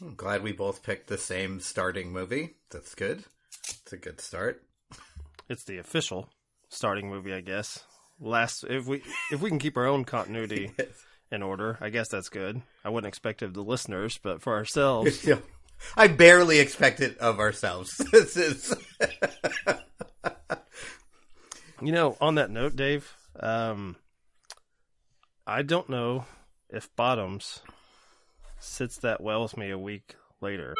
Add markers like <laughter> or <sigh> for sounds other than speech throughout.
I'm glad we both picked the same starting movie. That's good. It's a good start. It's the official starting movie, I guess. Last if we if we can keep our own continuity <laughs> in order, I guess that's good. I wouldn't expect it of the listeners, but for ourselves, <laughs> Yeah. I barely expect it of ourselves. <laughs> this is You know, on that note, Dave, um, I don't know if Bottoms sits that well with me a week later.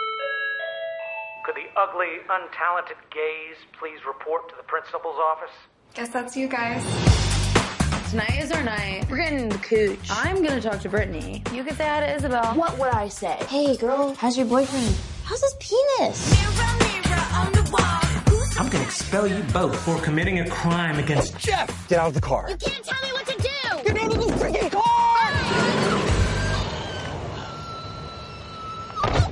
Could the ugly, untalented gays please report to the principal's office? Guess that's you guys. Tonight is our night. We're getting the cooch. I'm gonna talk to Brittany. You could say hi to Isabel. What would I say? Hey, girl, how's your boyfriend? How's his penis? I'm gonna expel you both for committing a crime against Jeff. Get out of the car. You can't tell me what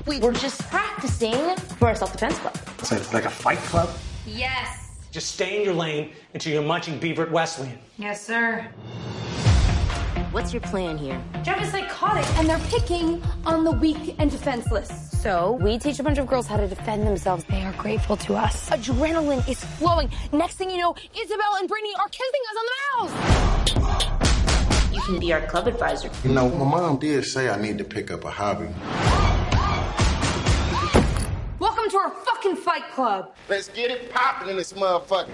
We were just practicing for our self-defense club. So it's like a fight club? Yes. Just stay in your lane until you're munching beaver at Wesleyan. Yes, sir. What's your plan here? Jeff is psychotic, and they're picking on the weak and defenseless. So we teach a bunch of girls how to defend themselves. They are grateful to us. Adrenaline is flowing. Next thing you know, Isabel and Brittany are kissing us on the mouth. You can be our club advisor. You know, my mom did say I need to pick up a hobby. Welcome to our fucking fight club. Let's get it popping in this motherfucker.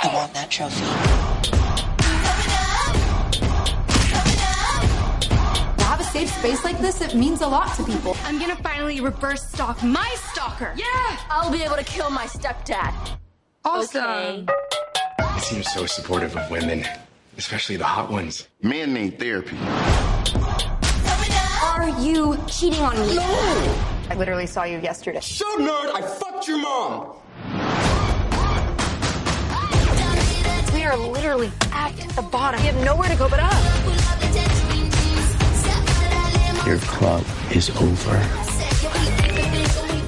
I want that trophy. To have a safe space like this, it means a lot to people. I'm gonna finally reverse stalk my stalker. Yeah! I'll be able to kill my stepdad. Awesome. He seems so supportive of women, especially the hot ones. Men need therapy. Are you cheating on me? No! I literally saw you yesterday. So nerd, I fucked your mom. We are literally at the bottom. We have nowhere to go but up. Your club is over.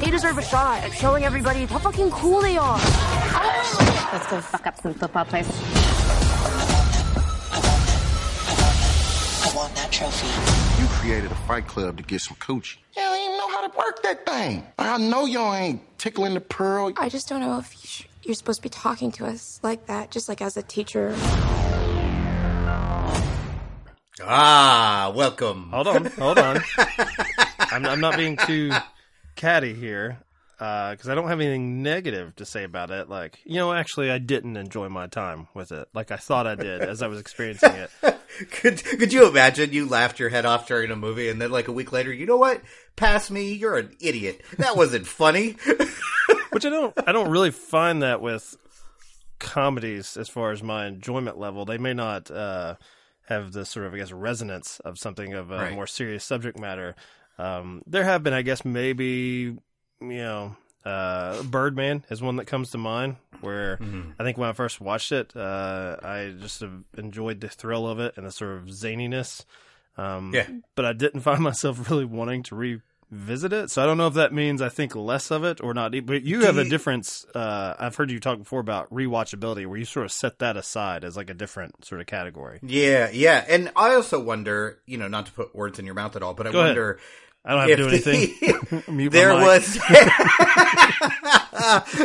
They deserve a shot at showing everybody how fucking cool they are. Let's go fuck up some football players. Trophy. You created a fight club to get some coochie. You don't even know how to work that thing. I know y'all ain't tickling the pearl. I just don't know if you sh- you're supposed to be talking to us like that, just like as a teacher. ah, welcome. Hold on, hold on. <laughs> I'm, I'm not being too catty here because I don't have anything negative to say about it. Like, you know, actually, I didn't enjoy my time with it like I thought I did as I was experiencing it. <laughs> Could could you imagine you laughed your head off during a movie and then like a week later, you know what? Pass me, you're an idiot. That wasn't <laughs> funny. <laughs> Which I don't, I don't really find that with comedies as far as my enjoyment level. They may not uh, have the sort of, I guess, resonance of something of a Right. more serious subject matter. Um, there have been, I guess, maybe you know, uh, Birdman is one that comes to mind. Where Mm-hmm. I think when I first watched it, uh, I just enjoyed the thrill of it and the sort of zaniness. Um, Yeah. but I didn't <laughs> find myself really wanting to revisit it. So I don't know if that means I think less of it or not. But you have a difference. Uh, I've heard you talk before about rewatchability, where you sort of set that aside as like a different sort of category. yeah, yeah. And I also wonder, you know, not to put words in your mouth at all, but I Go ahead. I don't have to do the- anything. <laughs> <laughs> Mute there was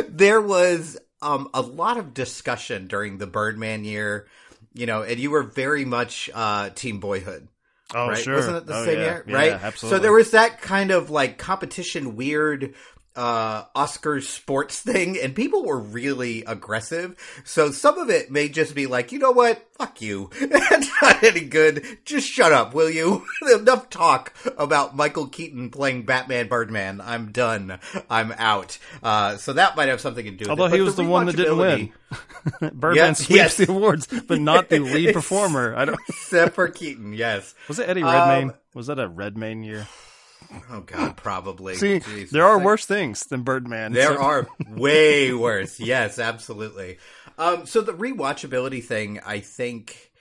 <laughs> there was um, a lot of discussion during the Birdman year, you know, and you were very much uh, Team Boyhood. Oh, right? sure. Wasn't it the Oh, same yeah. year? Yeah, right? absolutely. So there was that kind of like competition weird uh Oscars sports thing and people were really aggressive. So some of it may just be like, you know what? Fuck you. <laughs> That's not any good. Just shut up, will you? <laughs> Enough talk about Michael Keaton playing Batman Birdman. I'm done. I'm out. Uh so that might have something to do with Although it. But he was the, one that didn't win. <laughs> Birdman Yeah, sweeps yes. the awards, but not the lead performer. I don't. Except for Keaton, yes. Was it Eddie Redmayne? Um, was that a Redmayne year? Oh God, probably. See, there are worse things than Birdman. There so- are way <laughs> worse. Yes, absolutely. Um, so the rewatchability thing, I think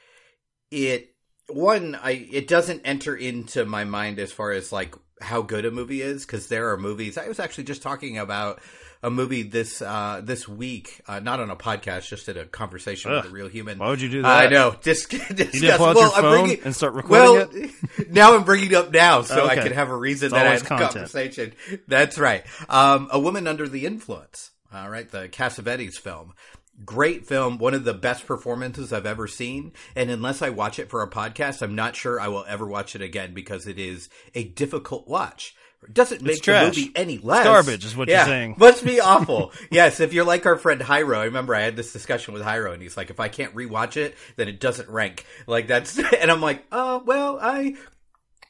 it one, I it doesn't enter into my mind as far as like how good a movie is because there are movies. I was actually just talking about a movie this uh, this week, uh, not on a podcast, just in a conversation Ugh. with a real human. Why would you do that? I know. Just. <laughs> You didn't pull out well, your phone bringing- and start recording well, <laughs> now I'm bringing it up now, so I Okay. can have a reason It's that I had content. conversation. That's right. Um, a woman under the influence. All right, the Cassavetes film. Great film, one of the best performances I've ever seen. And unless I watch it for a podcast, I'm not sure I will ever watch it again because it is a difficult watch. It doesn't make the movie any It's less. garbage is what you're Yeah, saying. Must be <laughs> awful. yes, if you're like our friend Hyro, I remember I had this discussion with Hyro, and he's like, if I can't rewatch it, then it doesn't rank. Like that's, <laughs> and I'm like, oh well, I.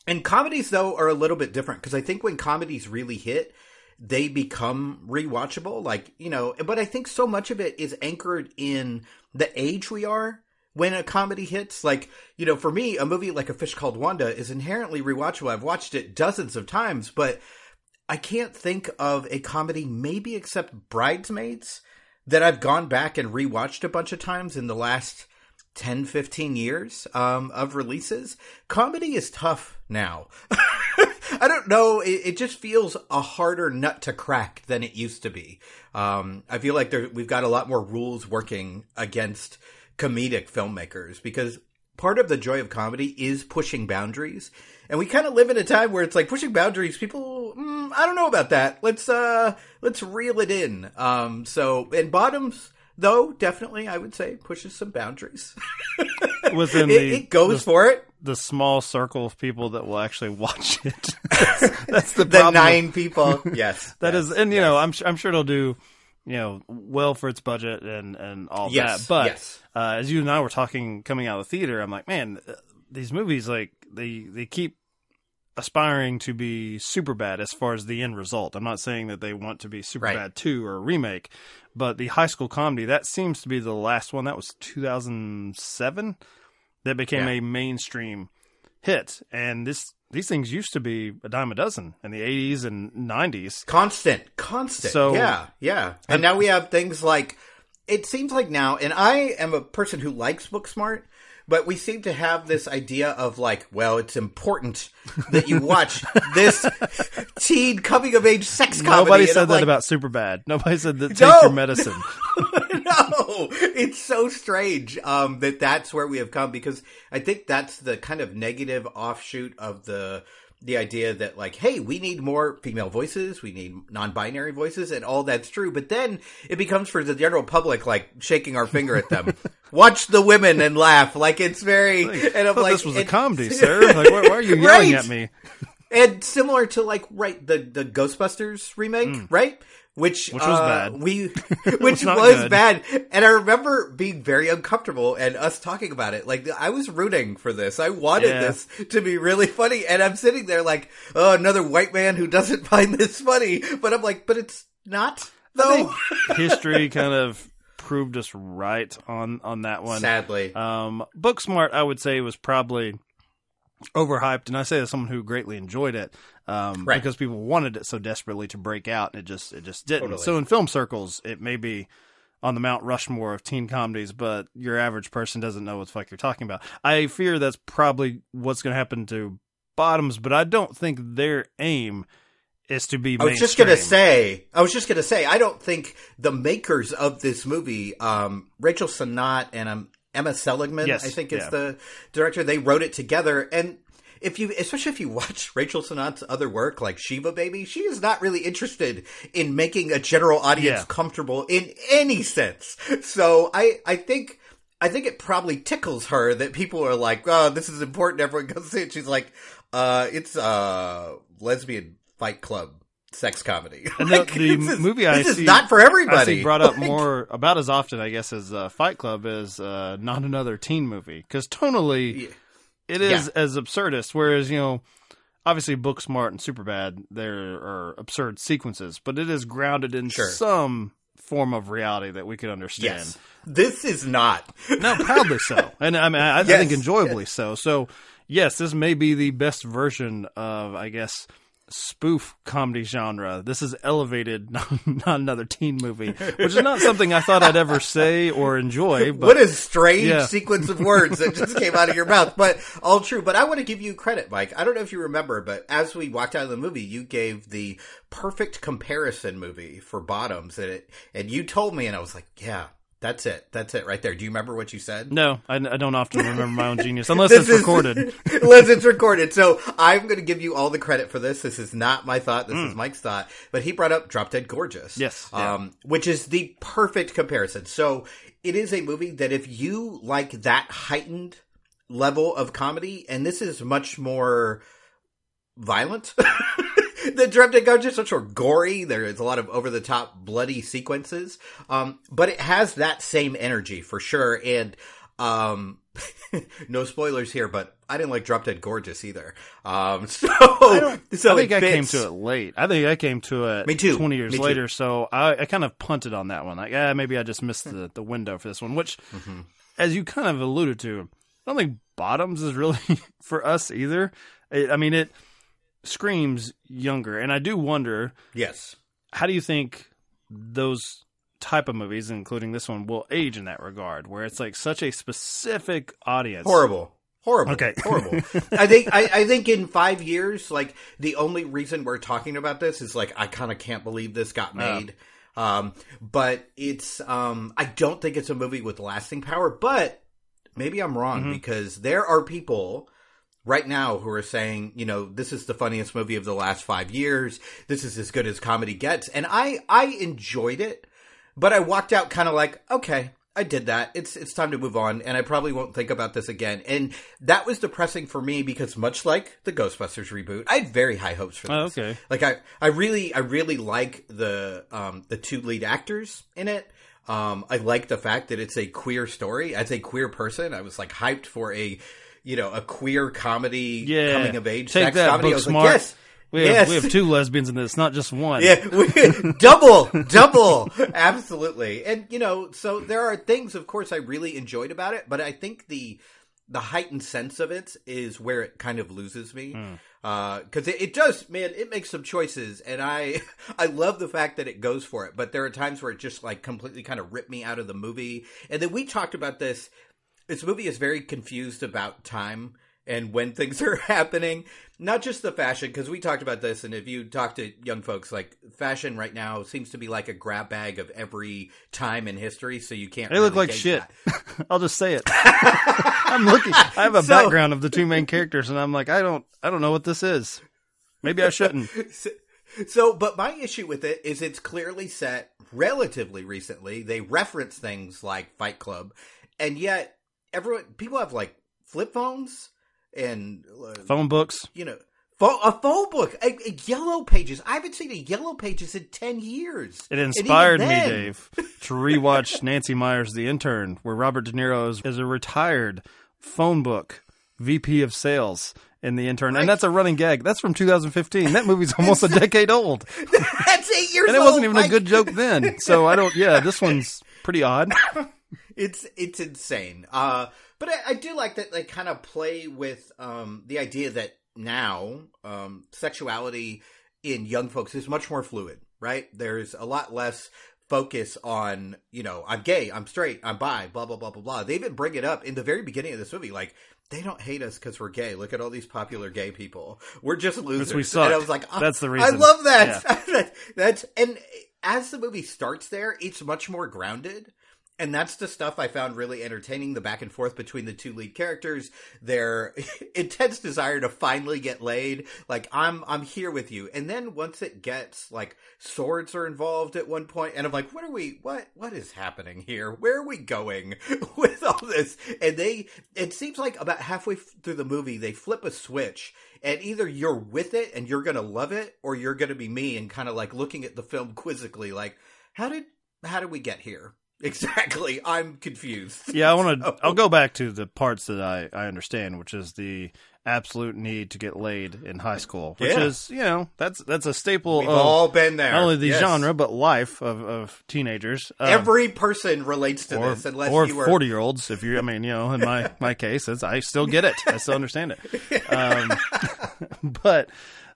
And comedies though are a little bit different because I think when comedies really hit, they become rewatchable. Like you know, but I think so much of it is anchored in the age we are when a comedy hits. Like you know, for me, a movie like A Fish Called Wanda is inherently rewatchable. I've watched it dozens of times, but I can't think of a comedy, maybe except Bridesmaids, that I've gone back and rewatched a bunch of times in the last 10, 15 years um, of releases. Comedy is tough now. <laughs> I don't know. It, it just feels a harder nut to crack than it used to be. Um, I feel like there, we've got a lot more rules working against comedic filmmakers because part of the joy of comedy is pushing boundaries. And we kind of live in a time where it's like pushing boundaries. People, mm, I don't know about that. Let's uh, let's reel it in. Um, so and bottoms though definitely I would say pushes some boundaries. <laughs> Within It- the it goes the- for it. The small circle of people that will actually <laughs> watch it. that's, <laughs> that's the The nine people. Yes, that yes, is, and you know, I'm I'm sure it'll do, you know, well for its budget and and all Yes, that. But yes. uh, as you and I were talking coming out of the theater, I'm like, man, uh, these movies like they they keep aspiring to be super bad as far as the end result. I'm not saying that they want to be super Right. bad two or a remake, but the high school comedy that seems to be the last one. That was 2007 that became Yeah. a mainstream hit, and this these things used to be a dime a dozen in the 80s and 90s. constant, constant. So- yeah, yeah. And now we have things like it seems like now, and I am a person who likes Booksmart, but we seem to have this idea of like, well, it's important that you watch this teen coming of age sex comedy. Nobody said that like, about Superbad. Nobody said that take No! your medicine. <laughs> no, it's so strange um, that that's where we have come because I think that's the kind of negative offshoot of the the idea that like, hey, we need more female voices, we need non-binary voices, and all that's true. But then it becomes for the general public like shaking our finger at them. <laughs> Watch the women and laugh like it's very. and I'm like, this was a comedy, <laughs> sir. Like, why, why are you yelling Right. at me? and similar to like right the the Ghostbusters remake, mm. right? Which. Which was uh, bad. We <laughs> <laughs> which not was bad, and I remember being very uncomfortable and us talking about it. Like I was rooting for this. I wanted Yeah. this to be really funny, and I'm sitting there like, oh, another white man who doesn't <laughs> find this funny. But I'm like, but it's not though. History kind of proved us right on on that one. Sadly, Um, Booksmart, I would say, was probably overhyped, and I say as someone who greatly enjoyed it, um, Right. because people wanted it so desperately to break out, and it just it just didn't. Totally. So in film circles, it may be on the Mount Rushmore of teen comedies, but your average person doesn't know what the fuck you're talking about. I fear that's probably what's going to happen to Bottoms, but I don't think their aim is to be. I was just gonna say, I was just gonna say, I don't think the makers of this movie, um, Rachel Sennott and um, Emma Seligman, Yes, I think is yeah. the director. They wrote it together, and if you, especially if you watch <laughs> Rachel Sennott's other work, like Shiva Baby, she is not really interested in making a general audience Yeah. comfortable in any sense. So I, I think. I think it probably tickles her that people are like, "Oh, this is important." Everyone goes see it. She's like, "Uh, it's uh lesbian fight club sex comedy." <laughs> And the, Like, the this is- movie I see is not for I everybody. see brought up <laughs> Like, more about as often, I guess, as uh, Fight Club is uh, not another teen movie because tonally it is as absurdist. Whereas you know, obviously, Booksmart and Superbad there are absurd sequences, but it is grounded in Sure. some form of reality that we could understand. Yes, this is not. <laughs> No, proudly so, and I mean, I, I Yes, think enjoyably so. So, yes, this may be the best version of, I guess, spoof comedy genre. This is elevated, not, <laughs> not another teen movie, which is not something I thought I'd ever say or enjoy. <laughs> But what a strange yeah. sequence of words that just came out of your mouth, but all true. But I want to give you credit, Mike. I don't know if you remember, but as we walked out of the movie, you gave the perfect comparison movie for Bottoms, and it, and you told me, and I was like, yeah. That's it. That's it right there. Do you remember what you said? No, I, I don't often <laughs> remember my own genius unless it's is- recorded. <laughs> unless it's recorded. So I'm going to give you all the credit for this. This is not my thought. This is Mike's thought. But he brought up Drop Dead Gorgeous. Hmm. Yes. Um, which is the perfect comparison. So it is a movie that if you like that heightened level of comedy, and this is much more violent. <laughs> <laughs> the Drop Dead Gorgeous, much more gory. There is a lot of over the top bloody sequences. Um, but it has that same energy for sure. And, um, <laughs> no spoilers here, but I didn't like Drop Dead Gorgeous either. Um, <laughs> so, so I think I came to it late. I think I came to it Me too. 20 years Me too. later. So I, I kind of punted on that one. Like, yeah, maybe I just missed the, the window for this one, which, Mm-hmm. as you kind of alluded to, I don't think Bottoms is really for us either. It, I mean, it screams younger. And I do wonder, Yes. how do you think those type of movies, including this one, will age in that regard, where it's like such a specific audience? Horrible. Horrible. Okay. <laughs> Horrible. I think I, I think in five years, like the only reason we're talking about this is like I kind of can't believe this got made. Um, but it's um, I don't think it's a movie with lasting power. But maybe I'm wrong because there are people right now who are saying, you know, this is the funniest movie of the last five years. This is as good as comedy gets, and I I enjoyed it, but I walked out kind of like, okay, I did that. It's it's time to move on, and I probably won't think about this again. And that was depressing for me because much like the Ghostbusters reboot, I had very high hopes for this. Oh, okay. Like I, I really, I really like the um the two lead actors in it. Um, I like the fact that it's a queer story. As a queer person, I was like hyped for a, you know, a queer comedy Yeah. coming of age Take sex that, comedy. I Book was Smart. like, yes, We have, yes. we have two lesbians in this, not just one. Yeah, we, <laughs> double, double, absolutely. And you know, so there are things, of course, I really enjoyed about it, but I think the the heightened sense of it is where it kind of loses me. Hmm. Uh, because it, it does, man, it makes some choices, and I <laughs> I love the fact that it goes for it. But there are times where it just like completely kind of ripped me out of the movie. And then we talked about this. This movie is very confused about time and when things <laughs> are happening. Not just the fashion, because we talked about this, and if you talk to young folks, like fashion right now seems to be like a grab bag of every time in history, so you can't. They look like shit. <laughs> I'll just say it. <laughs> I'm looking. I have a So- background of the two main characters, and I'm like, I don't, I don't know what this is. Maybe I shouldn't. So, but my issue with it is it's clearly set relatively recently. They reference things like Fight Club, and yet everyone, people have like flip phones and uh, Phone books. you know, phone, a phone book, a, a yellow pages. I haven't seen a yellow pages in ten years. It inspired me, then- Dave, to rewatch <laughs> Nancy Meyers' The Intern, where Robert De Niro is, is a retired phone book VP of sales in The Intern, Right. and that's a running gag. That's from 2015. That movie's <laughs> almost a decade old, <laughs> That's eight years and it wasn't even a good joke then. So I don't. Yeah, this one's pretty odd. It's it's insane. Uh, but I, I do like that they kind of play with um, the idea that now um, sexuality in young folks is much more fluid. Right? There's a lot less focus on you know I'm gay, I'm straight, I'm bi, blah blah blah blah blah. They even bring it up in the very beginning of this movie, like. They don't hate us because we're gay. Look at all these popular gay people. We're just losers. we suck. And I was like, oh, That's the reason. I love that. <laughs> that's and as the movie starts there, it's much more grounded. And that's the stuff I found really entertaining the back and forth between the two lead characters, their <laughs> intense desire to finally get laid. Like, I'm, I'm here with you. And then once it gets, like, swords are involved at one point, and I'm like, what are we, what, what is happening here? Where are we going <laughs> with all this? And they, it seems like about halfway through the movie, they flip a switch, and either you're with it and you're gonna love it, or you're gonna be me and kind of like looking at the film quizzically, like, how did, how did we get here? Exactly. I'm confused. Yeah, I want to. <laughs> I'll go back to the parts that I, I understand, which is the absolute need to get laid in high school, which Yeah. is you know that's that's a staple We've of all been there. not only the Yes. genre but life of, of teenagers. Um, Every person relates to or, this, unless or you were forty year olds. If you, I mean, you know, in my <laughs> my case, it's, I still get it. I still understand it. Um, <laughs> but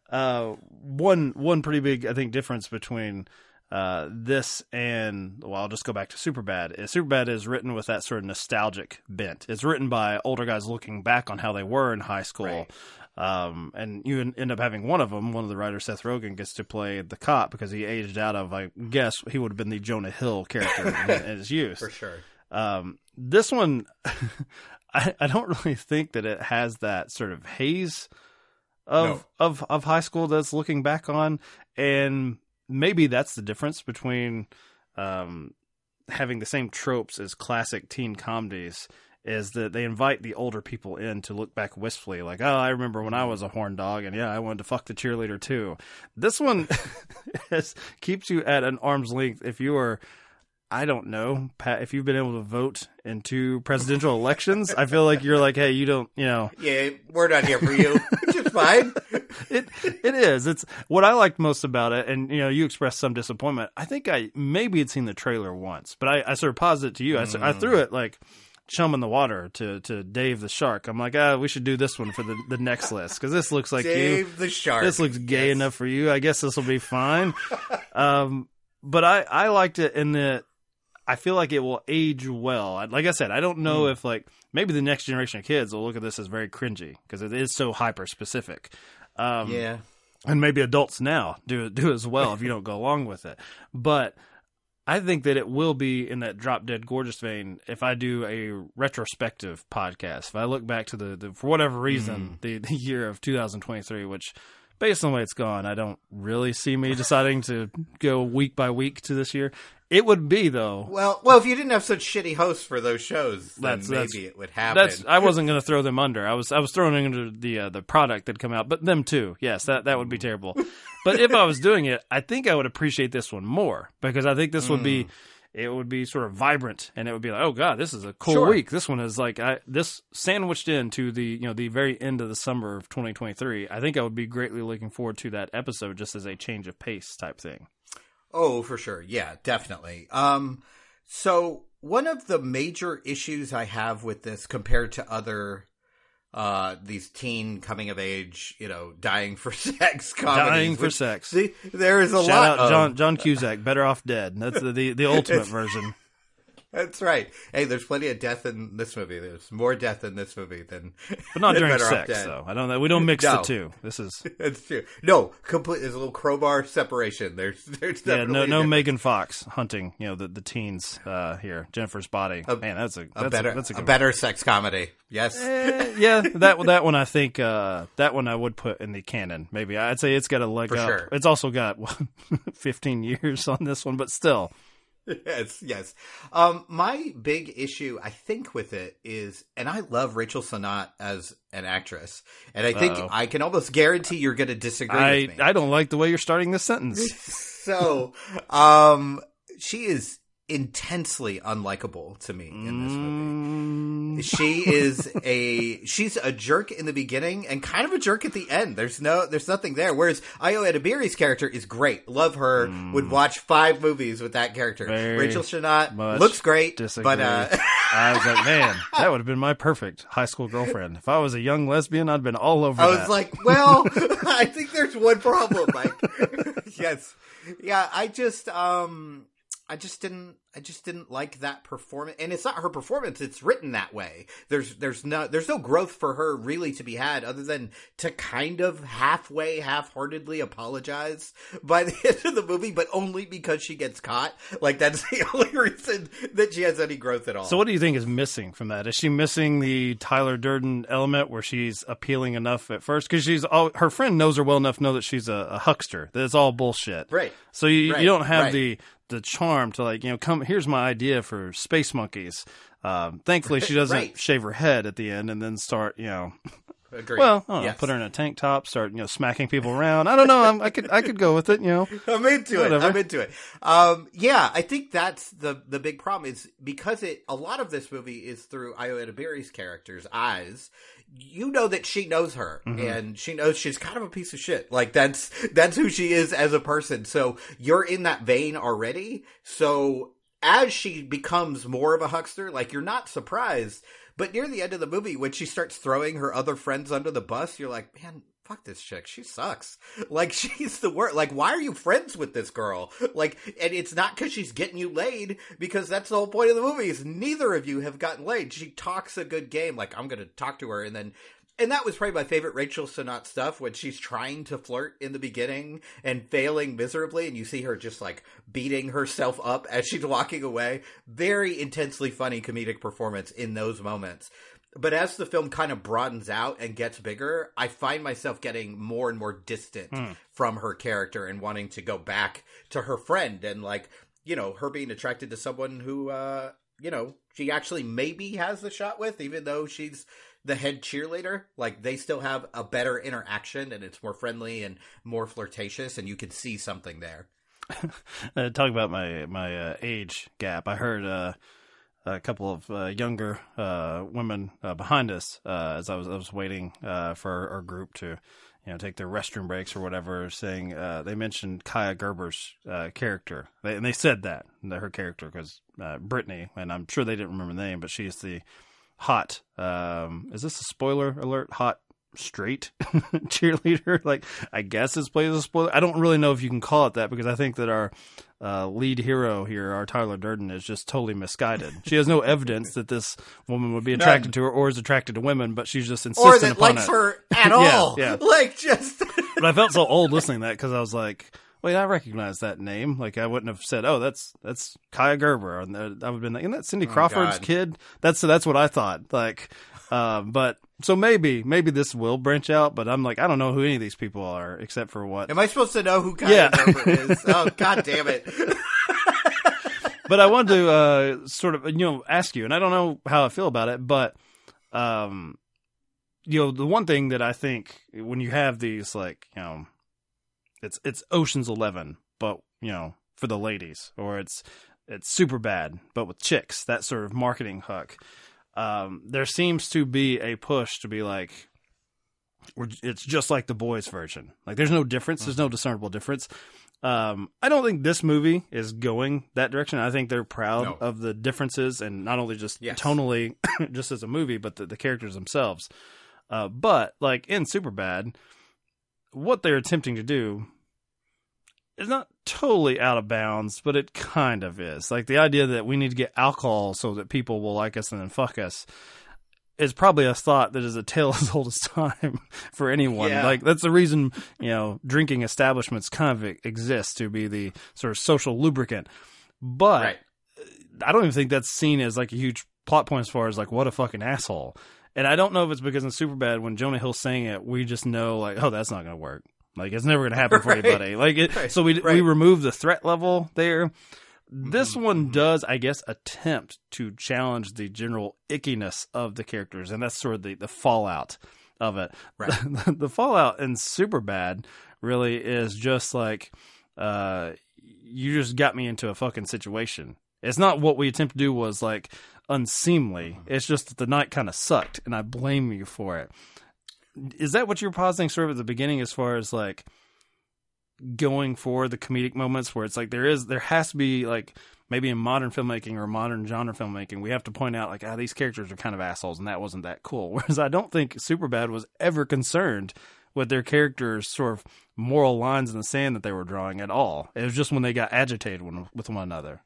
uh, one one pretty big I think difference between uh, this and well, I'll just go back to Superbad. Is Superbad is written with that sort of nostalgic bent. It's written by older guys looking back on how they were in high school. Right. Um, and you end up having one of them. One of the writers, Seth Rogen, gets to play the cop because he aged out of. I guess he would have been the Jonah Hill character <laughs> in, in his youth. For sure. Um, this one, <laughs> I, I don't really think that it has that sort of haze of No. of of high school that's looking back on, and maybe that's the difference between um, having the same tropes as classic teen comedies. Is that they invite the older people in to look back wistfully, like, oh, I remember when I was a horn dog, and yeah, I wanted to fuck the cheerleader too. This one <laughs> is, keeps you at an arm's length if you are I don't know, Pat. If you've been able to vote in two presidential elections, I feel like you're like, hey, you don't, you know, Yeah, we're not here for you, <laughs> <laughs> fine. it it is. It's what I liked most about it, and you know, you expressed some disappointment. I think I maybe had seen the trailer once, but I, I sort of paused it to you. I threw it like chum in the water to to Dave the shark. I'm like, ah, we should do this one for the the next list because this looks like you. Dave the shark. This looks gay enough for you. I guess this will be fine. <laughs> um, but I I liked it in that I feel like it will age well. Like I said, I don't know Hmm. if like maybe the next generation of kids will look at this as very cringy because it is so hyper specific. Um, Yeah. and maybe adults now do do as well if you don't go <laughs> along with it. But I think that it will be in that drop dead gorgeous vein if I do a retrospective podcast. If I look back to the, the for whatever reason the, the year of 2023, which based on the way it's gone, I don't really see me deciding to go week by week to this year. It would be though. Well, well, if you didn't have such shitty hosts for those shows, then That's- maybe that's- it would happen. That's I wasn't going to throw them under. I was I was throwing under the uh, the product that come out, but them too. Yes, that that would be terrible. <laughs> But if I was doing it, I think I would appreciate this one more because I think this would be it would be sort of vibrant and it would be like, oh god, this is a cool Sure. week. This one is like I this sandwiched into the you know the very end of the summer of 2023. I think I would be greatly looking forward to that episode just as a change of pace type thing. Oh, for sure. Yeah, definitely. Um, so one of the major issues I have with this compared to other, uh, these teen coming of age, you know, dying for <laughs> sex comedies. Dying for sex. See, there is a Shout lot out of, John John Cusack, better off dead. That's the the, the <laughs> ultimate version. <laughs> That's right. Hey, there's plenty of death in this movie. There's more death in this movie than, But not <laughs> than during sex, though. I don't. Know. We don't mix the two. This is <laughs> That's true. No, complete. There's a little crowbar separation. There's, there's yeah. No, no. Megan Fox hunting. You know the the teens uh, here. Jennifer's body. Man, that's a that's a better, a, that's a, a better sex comedy. Yes. Eh, yeah, that that one I think uh, that one I would put in the canon. Maybe I'd say it's got a leg For up. sure. It's also got what, 15 years on this one, but still. <laughs> yes, yes. Um, my big issue, I think, with it is, and I love Rachel Sennott as an actress, and I think Uh-oh. I can almost guarantee you're going to disagree I with me. I don't like the way you're starting this sentence. <laughs> so, um, she is intensely unlikable to me in this movie. She is a she's a jerk in the beginning and kind of a jerk at the end. There's no there's nothing there. Whereas Ayo Edebiri's character is great. Love her. Would watch five movies with that character. Very Rachel Sennott looks great, Disagree. but uh, I was like, man, that would have been my perfect high school girlfriend. If I was a young lesbian, I'd been all over I that. was like, well, <laughs> I think there's one problem, Mike. <laughs> yes. Yeah, I just um I just didn't I just didn't like that performance and it's not her performance, it's written that way. There's there's no there's no growth for her really to be had other than to kind of halfway, half heartedly apologize by the <laughs> end of the movie, but only because she gets caught. Like that's the <laughs> only reason that she has any growth at all. So, what do you think is missing from that? Is she missing the Tyler Durden element where she's appealing enough at first? Because she's all her friend knows her well enough to know that she's a, a huckster. That it's all bullshit. Right. So you Right, you don't have right. the the charm to like you know come here's my idea for space monkeys. Um, thankfully, she <laughs> doesn't Right. shave her head at the end and then start you know. <laughs> Agreed. Well, don't know, put her in a tank top, start you know smacking people around. I don't know. I'm, I could I could go with it. You know. <laughs> I'm into Whatever. it. I'm into it. Um, yeah, I think that's the the big problem is because it a lot of this movie is through Ayo Edebiri's character's eyes. You know that she knows her, Mm-hmm. and she knows she's kind of a piece of shit. Like that's that's who she is as a person. So you're in that vein already. So as she becomes more of a huckster, like you're not surprised. But near the end of the movie, when she starts throwing her other friends under the bus, you're like, man, fuck this chick. She sucks. <laughs> Like <laughs> she's the worst. Like why are you friends with this girl? <laughs> Like, and it's not because she's getting you laid because that's the whole point of the movie is neither of you have gotten laid. She talks a good game. Like I'm to talk to her and then and that was probably my favorite Rachel Sennott stuff when she's trying to flirt in the beginning and failing miserably, and you see her just like beating herself up as she's walking away. Very intensely funny comedic performance in those moments. But as the film kind of broadens out and gets bigger, I find myself getting more and more distant Hmm. from her character and wanting to go back to her friend and like, you know, her being attracted to someone who uh, you know, she actually maybe has the shot with, even though she's the head cheerleader. Like they still have a better interaction and it's more friendly and more flirtatious and you can see something there. <laughs> uh, talk about my my uh, age gap. I heard uh, a couple of uh, younger uh, women uh, behind us as I was I was waiting for our, group to you know take their restroom breaks or whatever. Saying they mentioned Kaia Gerber's character, they, and they said that her character because Brittany, and I'm sure they didn't remember the name, but she's the hot. Um, is this a spoiler alert? Hot straight <laughs> cheerleader. <laughs> Like I guess it's played as a spoiler. I don't really know if you can call it that because I think that our uh, lead hero here, our Tyler Durden, is just totally misguided. She has no <laughs> evidence that this woman would be attracted to her or is attracted to women, but she's just insistent Or that upon likes it. her at Yeah, all. yeah. Like just But I felt so old listening to that because I was like. Wait, I recognize that name. Like I wouldn't have said, "Oh, that's that's Kaia Gerber," and uh, I would have been like, "Isn't that Cindy Oh, Crawford's God. kid?" That's that's what I thought. Like, um, but so maybe maybe this will branch out. But I'm like, I don't know who any of these people are except for what. Am I supposed to know who Kaia Yeah. Gerber is? <laughs> Oh god damn it. <laughs> but I wanted to uh, sort of you know ask you, and I don't know how I feel about it, but um, you know, the one thing that I think when you have these like you know, it's it's Ocean's Eleven, but you know for the ladies, or it's it's super bad, but with chicks, that sort of marketing hook. Um, there seems to be a push to be like, it's just like the boys version. Like there's no difference. There's no discernible difference. Um, I don't think this movie is going that direction. I think they're proud No. of the differences and not only just Yes. tonally, <coughs> just as a movie, but the, the characters themselves. Uh, but like in Superbad, what they're attempting to do is not totally out of bounds, but it kind of is. Like the idea that we need to get alcohol so that people will like us and then fuck us is probably a thought that is a tale <laughs> as old as time <laughs> for anyone. Yeah. Like that's the reason, you know, drinking establishments kind of exist to be the sort of social lubricant. But Right. I don't even think that's seen as like a huge plot point as far as like what a fucking asshole. And I don't know if it's because in Superbad when Jonah Hill sang it, we just know like, oh, that's not going to work. Like it's never going <laughs> to happen for Right. anybody. Like it, Right. so we we remove the threat level there. This Mm-hmm. one does, I guess, attempt to challenge the general ickiness of the characters, and that's sort of the, the fallout of it. Right. <laughs> The, the fallout in Superbad really is just like, uh, you just got me into a fucking situation. It's not what we attempt to do was like unseemly. Mm-hmm. It's just that the night kind of sucked, and I blame you for it. Is that what you're positing sort of at the beginning as far as like going for the comedic moments where it's like there is there has to be like maybe in modern filmmaking or modern genre filmmaking we have to point out like ah these characters are kind of assholes and that wasn't that cool <laughs> whereas i don't think superbad was ever concerned with their characters sort of moral lines in the sand that they were drawing at all it was just when they got agitated with one another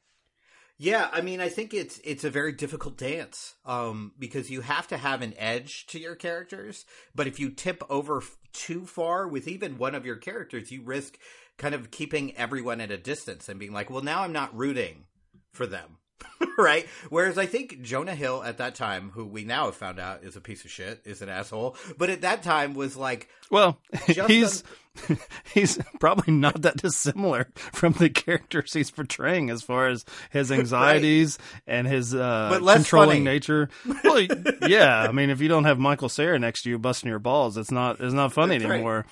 Yeah, I mean, I think it's it's a very difficult dance um, because you have to have an edge to your characters. But if you tip over f- too far with even one of your characters, you risk kind of keeping everyone at a distance and being like, "Well, now I'm not rooting for them." <laughs> right? Whereas I think Jonah Hill at that time, who we now have found out is a piece of shit, is an asshole, but at that time was like, well <laughs> he's <laughs> he's probably not that dissimilar from the characters he's portraying as far as his anxieties and his uh But less controlling funny. nature well yeah i mean if you don't have michael Cera next to you busting your balls it's not it's not funny That's right.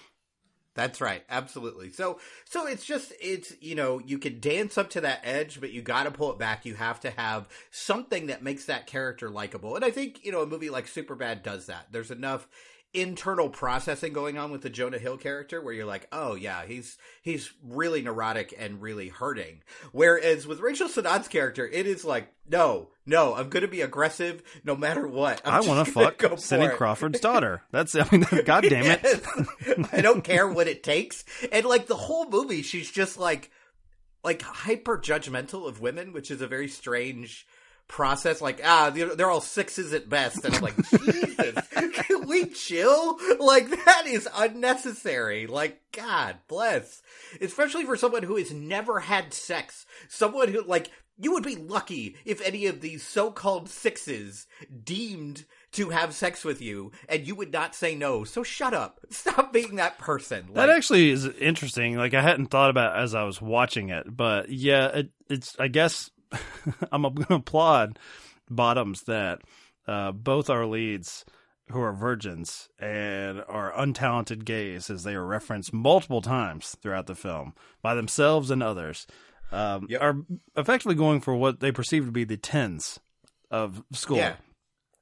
That's right, absolutely. So so it's just it's you know, you can dance up to that edge, but you got to pull it back. You have to have something that makes that character likable. And I think, you know, a movie like Superbad does that. There's enough internal processing going on with the Jonah Hill character where you're like, "Oh yeah, he's he's really neurotic and really hurting." Whereas with Rachel Sennott's character, it is like, "No, no, I'm going to be aggressive no matter what. I'm I want to fuck Cindy for. Crawford's <laughs> daughter. That's I mean, <laughs> God damn it. Yes. I don't care what it takes. And like the whole movie, she's just like like hyper judgmental of women, which is a very strange process. Like ah, they're, they're all sixes at best, and I'm like, <laughs> Jesus, can we chill? Like that is unnecessary. Like God bless, especially for someone who has never had sex, someone who like. You would be lucky if any of these so-called sixes deemed to have sex with you, and you would not say no. So shut up. Stop being that person. That actually is interesting. Like I hadn't thought about it as I was watching it, but yeah, it, it's. I guess <laughs> I'm going to applaud Bottoms that uh, both our leads, who are virgins and are untalented gays, as they are referenced multiple times throughout the film by themselves and others, um, are effectively going for what they perceive to be the tens of school. Yeah.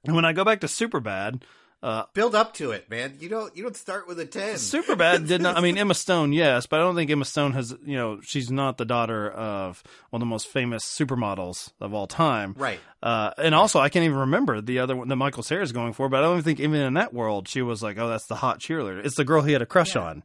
And when I go back to Superbad, uh, build up to it, man. You don't you don't start with a ten. Superbad <laughs> did not. I mean, Emma Stone, yes, but I don't think Emma Stone has. You know, she's not the daughter of one of the most famous supermodels of all time, Right. Uh, and also, I can't even remember the other one that Michael Cera's going for. But I don't even think even in that world she was like, "Oh, that's the hot cheerleader." It's the girl he had a crush on.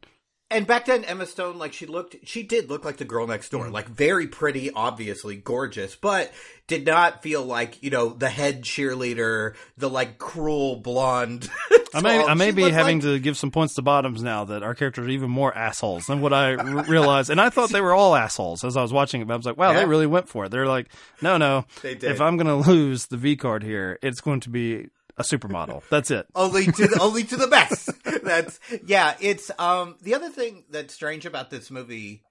And back then, Emma Stone, like she looked, she did look like the girl next door, mm-hmm. like very pretty, obviously gorgeous, but did not feel like you know the head cheerleader, the like cruel blonde. <laughs> I may. I may She be having like- to give some points to Bottoms now that our characters are even more assholes than what I r- <laughs> realized. And I thought they were all assholes as I was watching it. But I was like, wow, Yeah. they really went for it. They're like, no, no. They did. If I'm going <laughs> to lose the V card here, it's going to be a supermodel. That's it. only to the, <laughs> only to the best. That's yeah. It's um the other thing that's strange about this movie,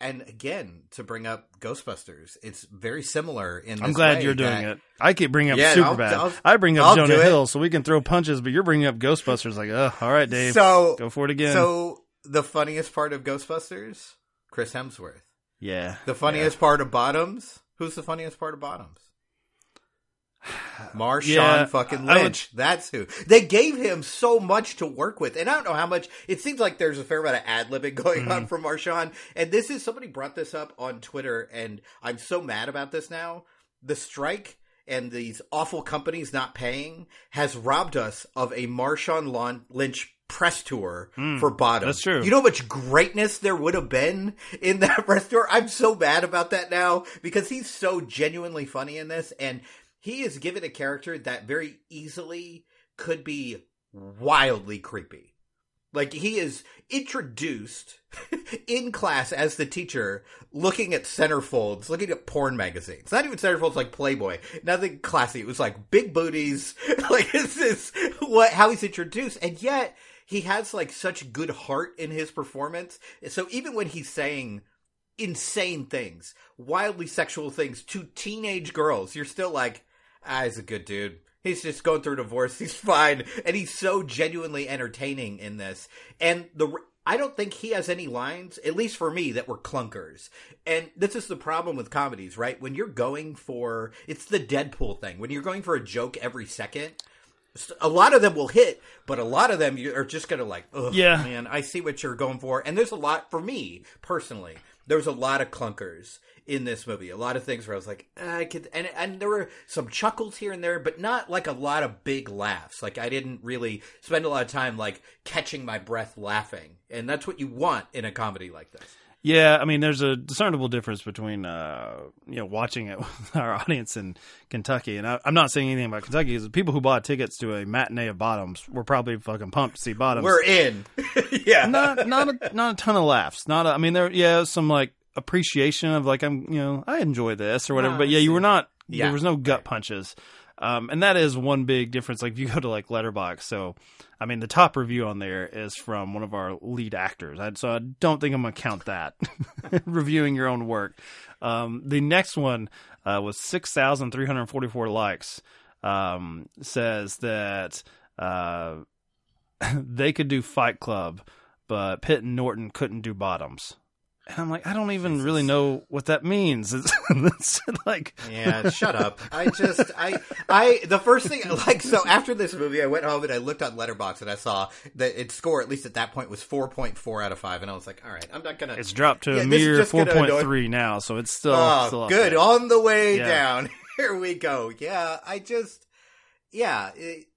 and again to bring up Ghostbusters, it's very similar in. I'm glad you're doing that- it. I keep bringing up Yeah, I'll- Superbad. I'll- I bring up I'll Jonah. Hill so we can throw punches, but you're bringing up Ghostbusters. Like, oh, all right, Dave. So go for it again. So the funniest part of Ghostbusters, Chris Hemsworth. yeah. The funniest part of Bottoms. Who's the funniest part of Bottoms? Marshawn Yeah, fucking I would- Lynch. That's who. They gave him so much to work with. And I don't know how much. It seems like there's a fair amount of ad libbing going on Mm-hmm. from Marshawn. And this is somebody brought this up on Twitter, and I'm so mad about this now. The strike and these awful companies not paying has robbed us of a Marshawn Lynch press tour for Bottoms. Hmm. that's true. You know how much greatness there would have been in that <laughs> press tour? I'm so mad about that now because he's so genuinely funny in this, and he is given a character that very easily could be wildly creepy. Like he is introduced <laughs> in class as the teacher, looking at centerfolds, looking at porn magazines. Not even centerfolds like Playboy. Nothing classy. It was like big booties. <laughs> like this is what how he's introduced, and yet he has like such good heart in his performance. So even when he's saying insane things, wildly sexual things to teenage girls, you're still like, ah, he's a good dude. He's just going through a divorce. <laughs> He's fine, and he's so genuinely entertaining in this. And the I don't think he has any lines, at least for me, that were clunkers. And this is the problem with comedies, right? When you're going for it's the Deadpool thing. When you're going for a joke every second, a lot of them will hit, but a lot of them you are just gonna like, Ugh, Yeah. man, I see what you're going for. And there's a lot for me personally. There's a lot of clunkers in this movie. A lot of things where I was like, "Ah, I could, and and there were some chuckles here and there, but not like a lot of big laughs. Like I didn't really spend a lot of time like catching my breath laughing, and that's what you want in a comedy like this. Yeah, I mean, there's a discernible difference between uh, you know watching it <laughs> with our audience in Kentucky, and I, I'm not saying anything about Kentucky. Because the people who bought tickets to a matinee of Bottoms were probably fucking pumped to see Bottoms. We're in, <laughs> yeah. not not a, not a ton of laughs. Not, a, I mean, there yeah some like appreciation of like I'm you know I enjoy this or whatever. Ah, but yeah, you were not. Yeah. There was no gut punches. Um, and that is one big difference. Like if you go to like Letterboxd, so I mean the top review on there is from one of our lead actors. I, so I don't think I'm gonna count that <laughs> reviewing your own work. Um, the next one uh, was six thousand three hundred forty four likes. Um, says that uh, <laughs> they could do Fight Club, but Pitt and Norton couldn't do Bottoms. And I'm like, I don't even really know what that means. <laughs> It's, it's like, Yeah, shut up. I just, I, I, the first thing, like, so after this movie, I went home and I looked on Letterboxd and I saw that its score, at least at that point, was 4.4 out of 5. And I was like, all right, I'm not gonna. it's dropped to Yeah, a mere just gonna annoy- 4.3 now, so it's still, Oh, still up good. there. On the way Yeah. down. <laughs> Here we go. Yeah, I just, yeah, it,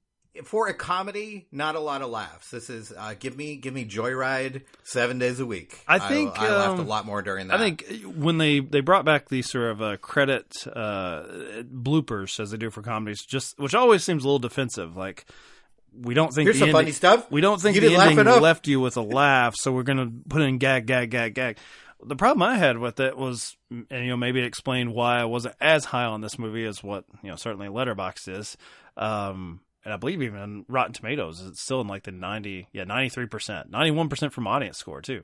for a comedy, not a lot of laughs. This is uh, give me give me Joyride seven days a week. I think, I, laughed a um, lot more during that. I think when they, they brought back these sort of uh, credit uh, bloopers as they do for comedies, just which always seems a little defensive. Like we don't think Here's the some ending- funny stuff. We don't think You the ending left you with a laugh, so we're going to put in gag, gag, gag, gag. The problem I had with it was, and you know, maybe it explained why I wasn't as high on this movie as what you know certainly Letterboxd is. Um, and I believe even Rotten Tomatoes it's still in like the ninety, yeah, ninety three percent, ninety one percent from audience score too.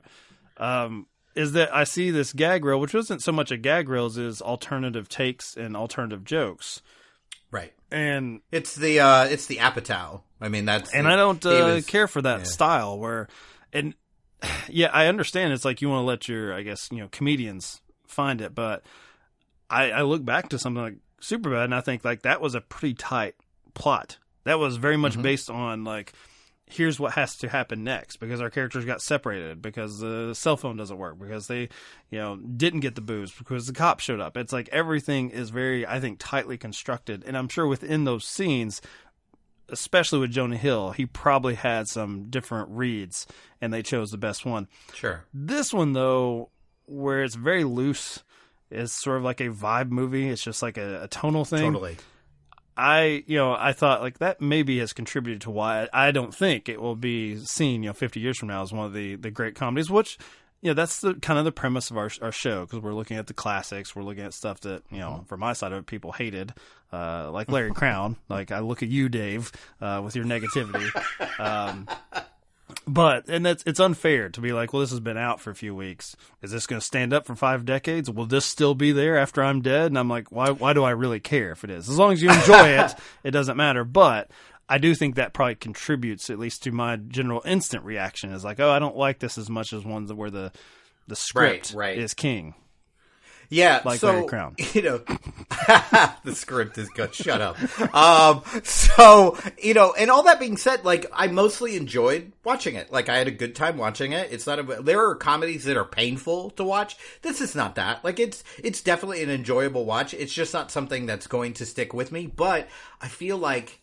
Um, is that I see this gag reel, which wasn't so much a gag reel as is alternative takes and alternative jokes, right. and It's the uh, it's the Apatow. I mean that's and the- I don't uh, was- care for that yeah. style where, and <sighs> yeah, I understand it's like you want to let your, I guess you know, comedians find it, but I, I look back to something like Superbad and I think like that was a pretty tight plot. That was very much Mhm. based on like here's what has to happen next because our characters got separated because the cell phone doesn't work because they you know didn't get the booze because the cop showed up it's like everything is very i think tightly constructed and i'm sure within those scenes especially with jonah hill he probably had some different reads and they chose the best one Sure. this one though where it's very loose is sort of like a vibe movie it's just like a, a tonal thing Totally. I, you know, I thought like that maybe has contributed to why I don't think it will be seen, you know, 50 years from now as one of the, the great comedies, which, you know, that's the kind of the premise of our, our show because we're looking at the classics. We're looking at stuff that, you know, from my side of it, people hated, uh, like Larry Crowne. <laughs> Like I look at you, Dave, uh, with your negativity. Um, but and that's it's unfair to be like, well, this has been out for a few weeks. Is this going to stand up for five decades? Will this still be there after I'm dead? And I'm like, why? Why do I really care if it is? As long as you enjoy <laughs> it, it doesn't matter. But I do think that probably contributes at least to my general instant reaction. Is like, oh, I don't like this as much as ones where the the script Right, right. is king. Yeah, Like so Larry Crowne. <laughs> you know, <laughs> the script is good. Shut up. Um, so you know, and all that being said, like I mostly enjoyed watching it. Like I had a good time watching it. It's not a. There are comedies that are painful to watch. This is not that. Like it's it's definitely an enjoyable watch. It's just not something that's going to stick with me. But I feel like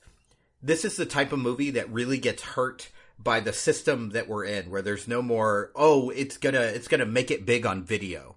this is the type of movie that really gets hurt by the system that we're in where there's no more oh it's gonna it's gonna make it big on video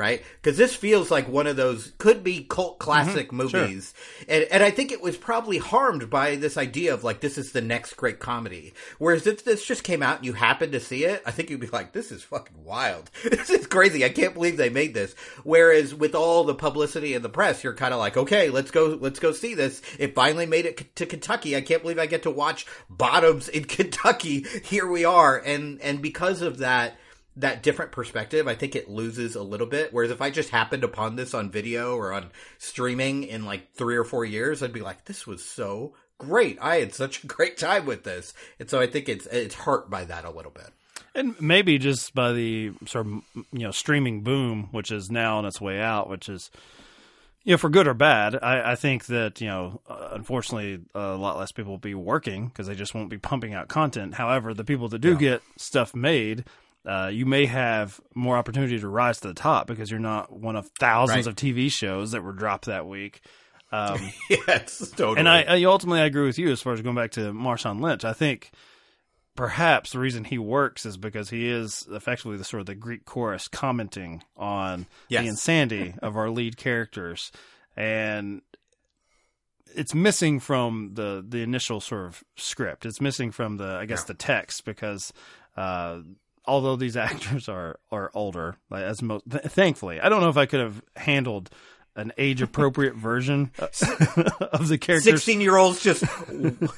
right? Because this feels like one of those could be cult classic Mhm, sure. movies. And, and i think it was probably harmed by this idea of like this is the next great comedy. Whereas if this just came out and you happened to see it i think you'd be like this is fucking wild. <laughs> This is crazy. I can't believe they made this. Whereas with all the publicity and the press you're kind of like okay let's go let's go see this. It finally made it to kentucky. I can't believe i get to watch bottoms in <laughs> kentucky. Here we are. And and because of that that different perspective, I think it loses a little bit. Whereas if I just happened upon this on video or on streaming in like three or four years, I'd be like, this was so great. I had such a great time with this. And so I think it's, it's hurt by that a little bit. And maybe just by the sort of you know streaming boom, which is now on its way out, which is you know for good or bad. I, I think that you know uh, unfortunately a lot less people will be working because they just won't be pumping out content. However, the people that do get stuff made. Uh, you may have more opportunity to rise to the top because you're not one of thousands Right. of TV shows that were dropped that week. Um, <laughs> yes, totally. and I, I ultimately I agree with you as far as going back to Marshawn Lynch. I think perhaps the reason he works is because he is effectively the sort of the Greek chorus commenting on Yes. the insanity <laughs> of our lead characters, and it's missing from the the initial sort of script. It's missing from the I guess Yeah. the text because. Uh, Although these <laughs> actors are are older, like as most th- thankfully, I don't know if I could have handled an age appropriate <laughs> version <laughs> of the characters. 16 year olds just,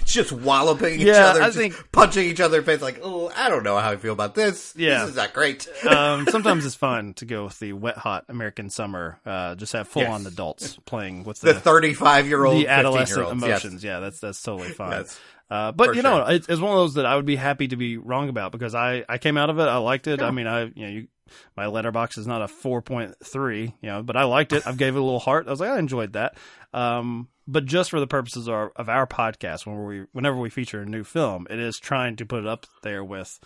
just walloping each other, I think- punching each other in the face like, oh, I don't know how I feel about this. Yeah. This is not great. um, sometimes it's fun to go with the wet hot American summer. Uh, just have full on Yes. adults playing with the the, 35 year old, the adolescent 15-year-olds, yes. emotions. Yeah, that's that's totally fine. Yes. Uh, but For you know, sure. it's, it's one of those that I would be happy to be wrong about because I, I came out of it. I liked it. I mean, I you know you my Letterboxd is not a 4.3, you know, but I liked it. I gave it a little heart. I was like, I enjoyed that. Um, but just for the purposes of our, of our podcast, when we, whenever we feature a new film, it is trying to put it up there with,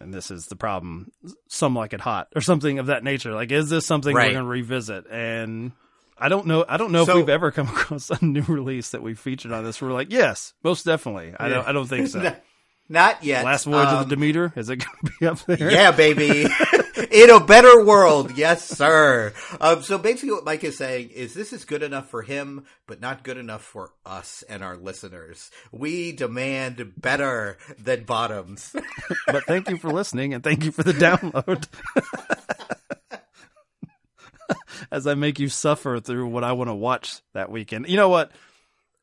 and this is the problem, some like it hot or something of that nature. Like, is this something Right. we're going to revisit? And I don't know. I don't know So- if we've ever come <laughs> across a new release that we featured on this. We're like, yes, most definitely. I don't. I don't think so. <laughs> Not yet. Last voyage Um, of the Demeter is it going to be up there? Yeah, baby. <laughs> In a better world, yes, sir. Um, so basically, what Mike is saying is this is good enough for him, but not good enough for us and our listeners. We demand better than bottoms. but thank you for listening and thank you for the download. <laughs> As I make you suffer through what I want to watch that weekend. You know what?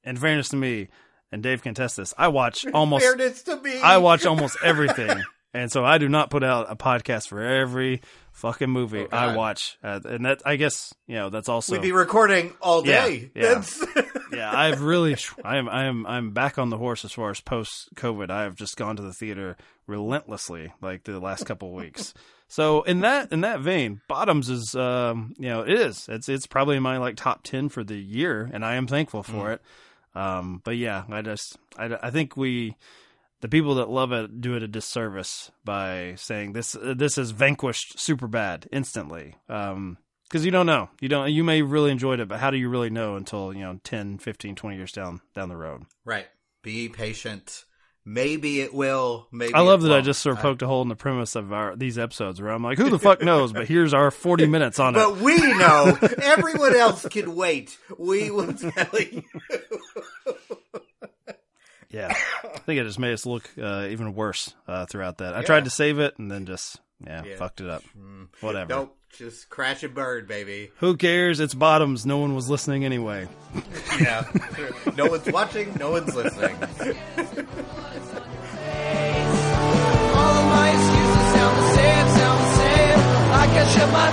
In fairness to me, and Dave can test this, I watch almost Fairness to me, I watch almost everything. <laughs> And so I do not put out a podcast for every fucking movie I watch. Uh, and that I guess, you know, that's also We'd be recording all day. yeah. That's- <laughs> yeah, I've really, I am, I am, I'm back on the horse as far as post COVID. I have just gone to the theater relentlessly, like the last couple weeks. So in that, in that vein, Bottoms is, um, you know, it is. It's, it's probably my like top ten for the year, and I am thankful for Mm. it. Um, but yeah, I just, I, I think we, the people that love it do it a disservice by saying this, uh, this is vanquished Superbad instantly. Um, because you don't know you don't you may really enjoyed it but how do you really know until you know 10 15 20 years down down the road right. Be patient. Maybe it will. Maybe i love that i won't. just sort of poked a hole in the premise of our these episodes where i'm like who the fuck knows but here's our 40 minutes on it. But we know. Everyone else can wait. We will tell you. <laughs> yeah <coughs> i think it just made us look uh, even worse uh, throughout that i tried to save it and then just yeah, Yeah. fucked it up whatever Nope. Just crash a bird, baby. who cares it's bottoms no one was listening anyway <laughs> Yeah. no one's watching. No one's listening. All of my excuses sound the same, sound the same. I can shut my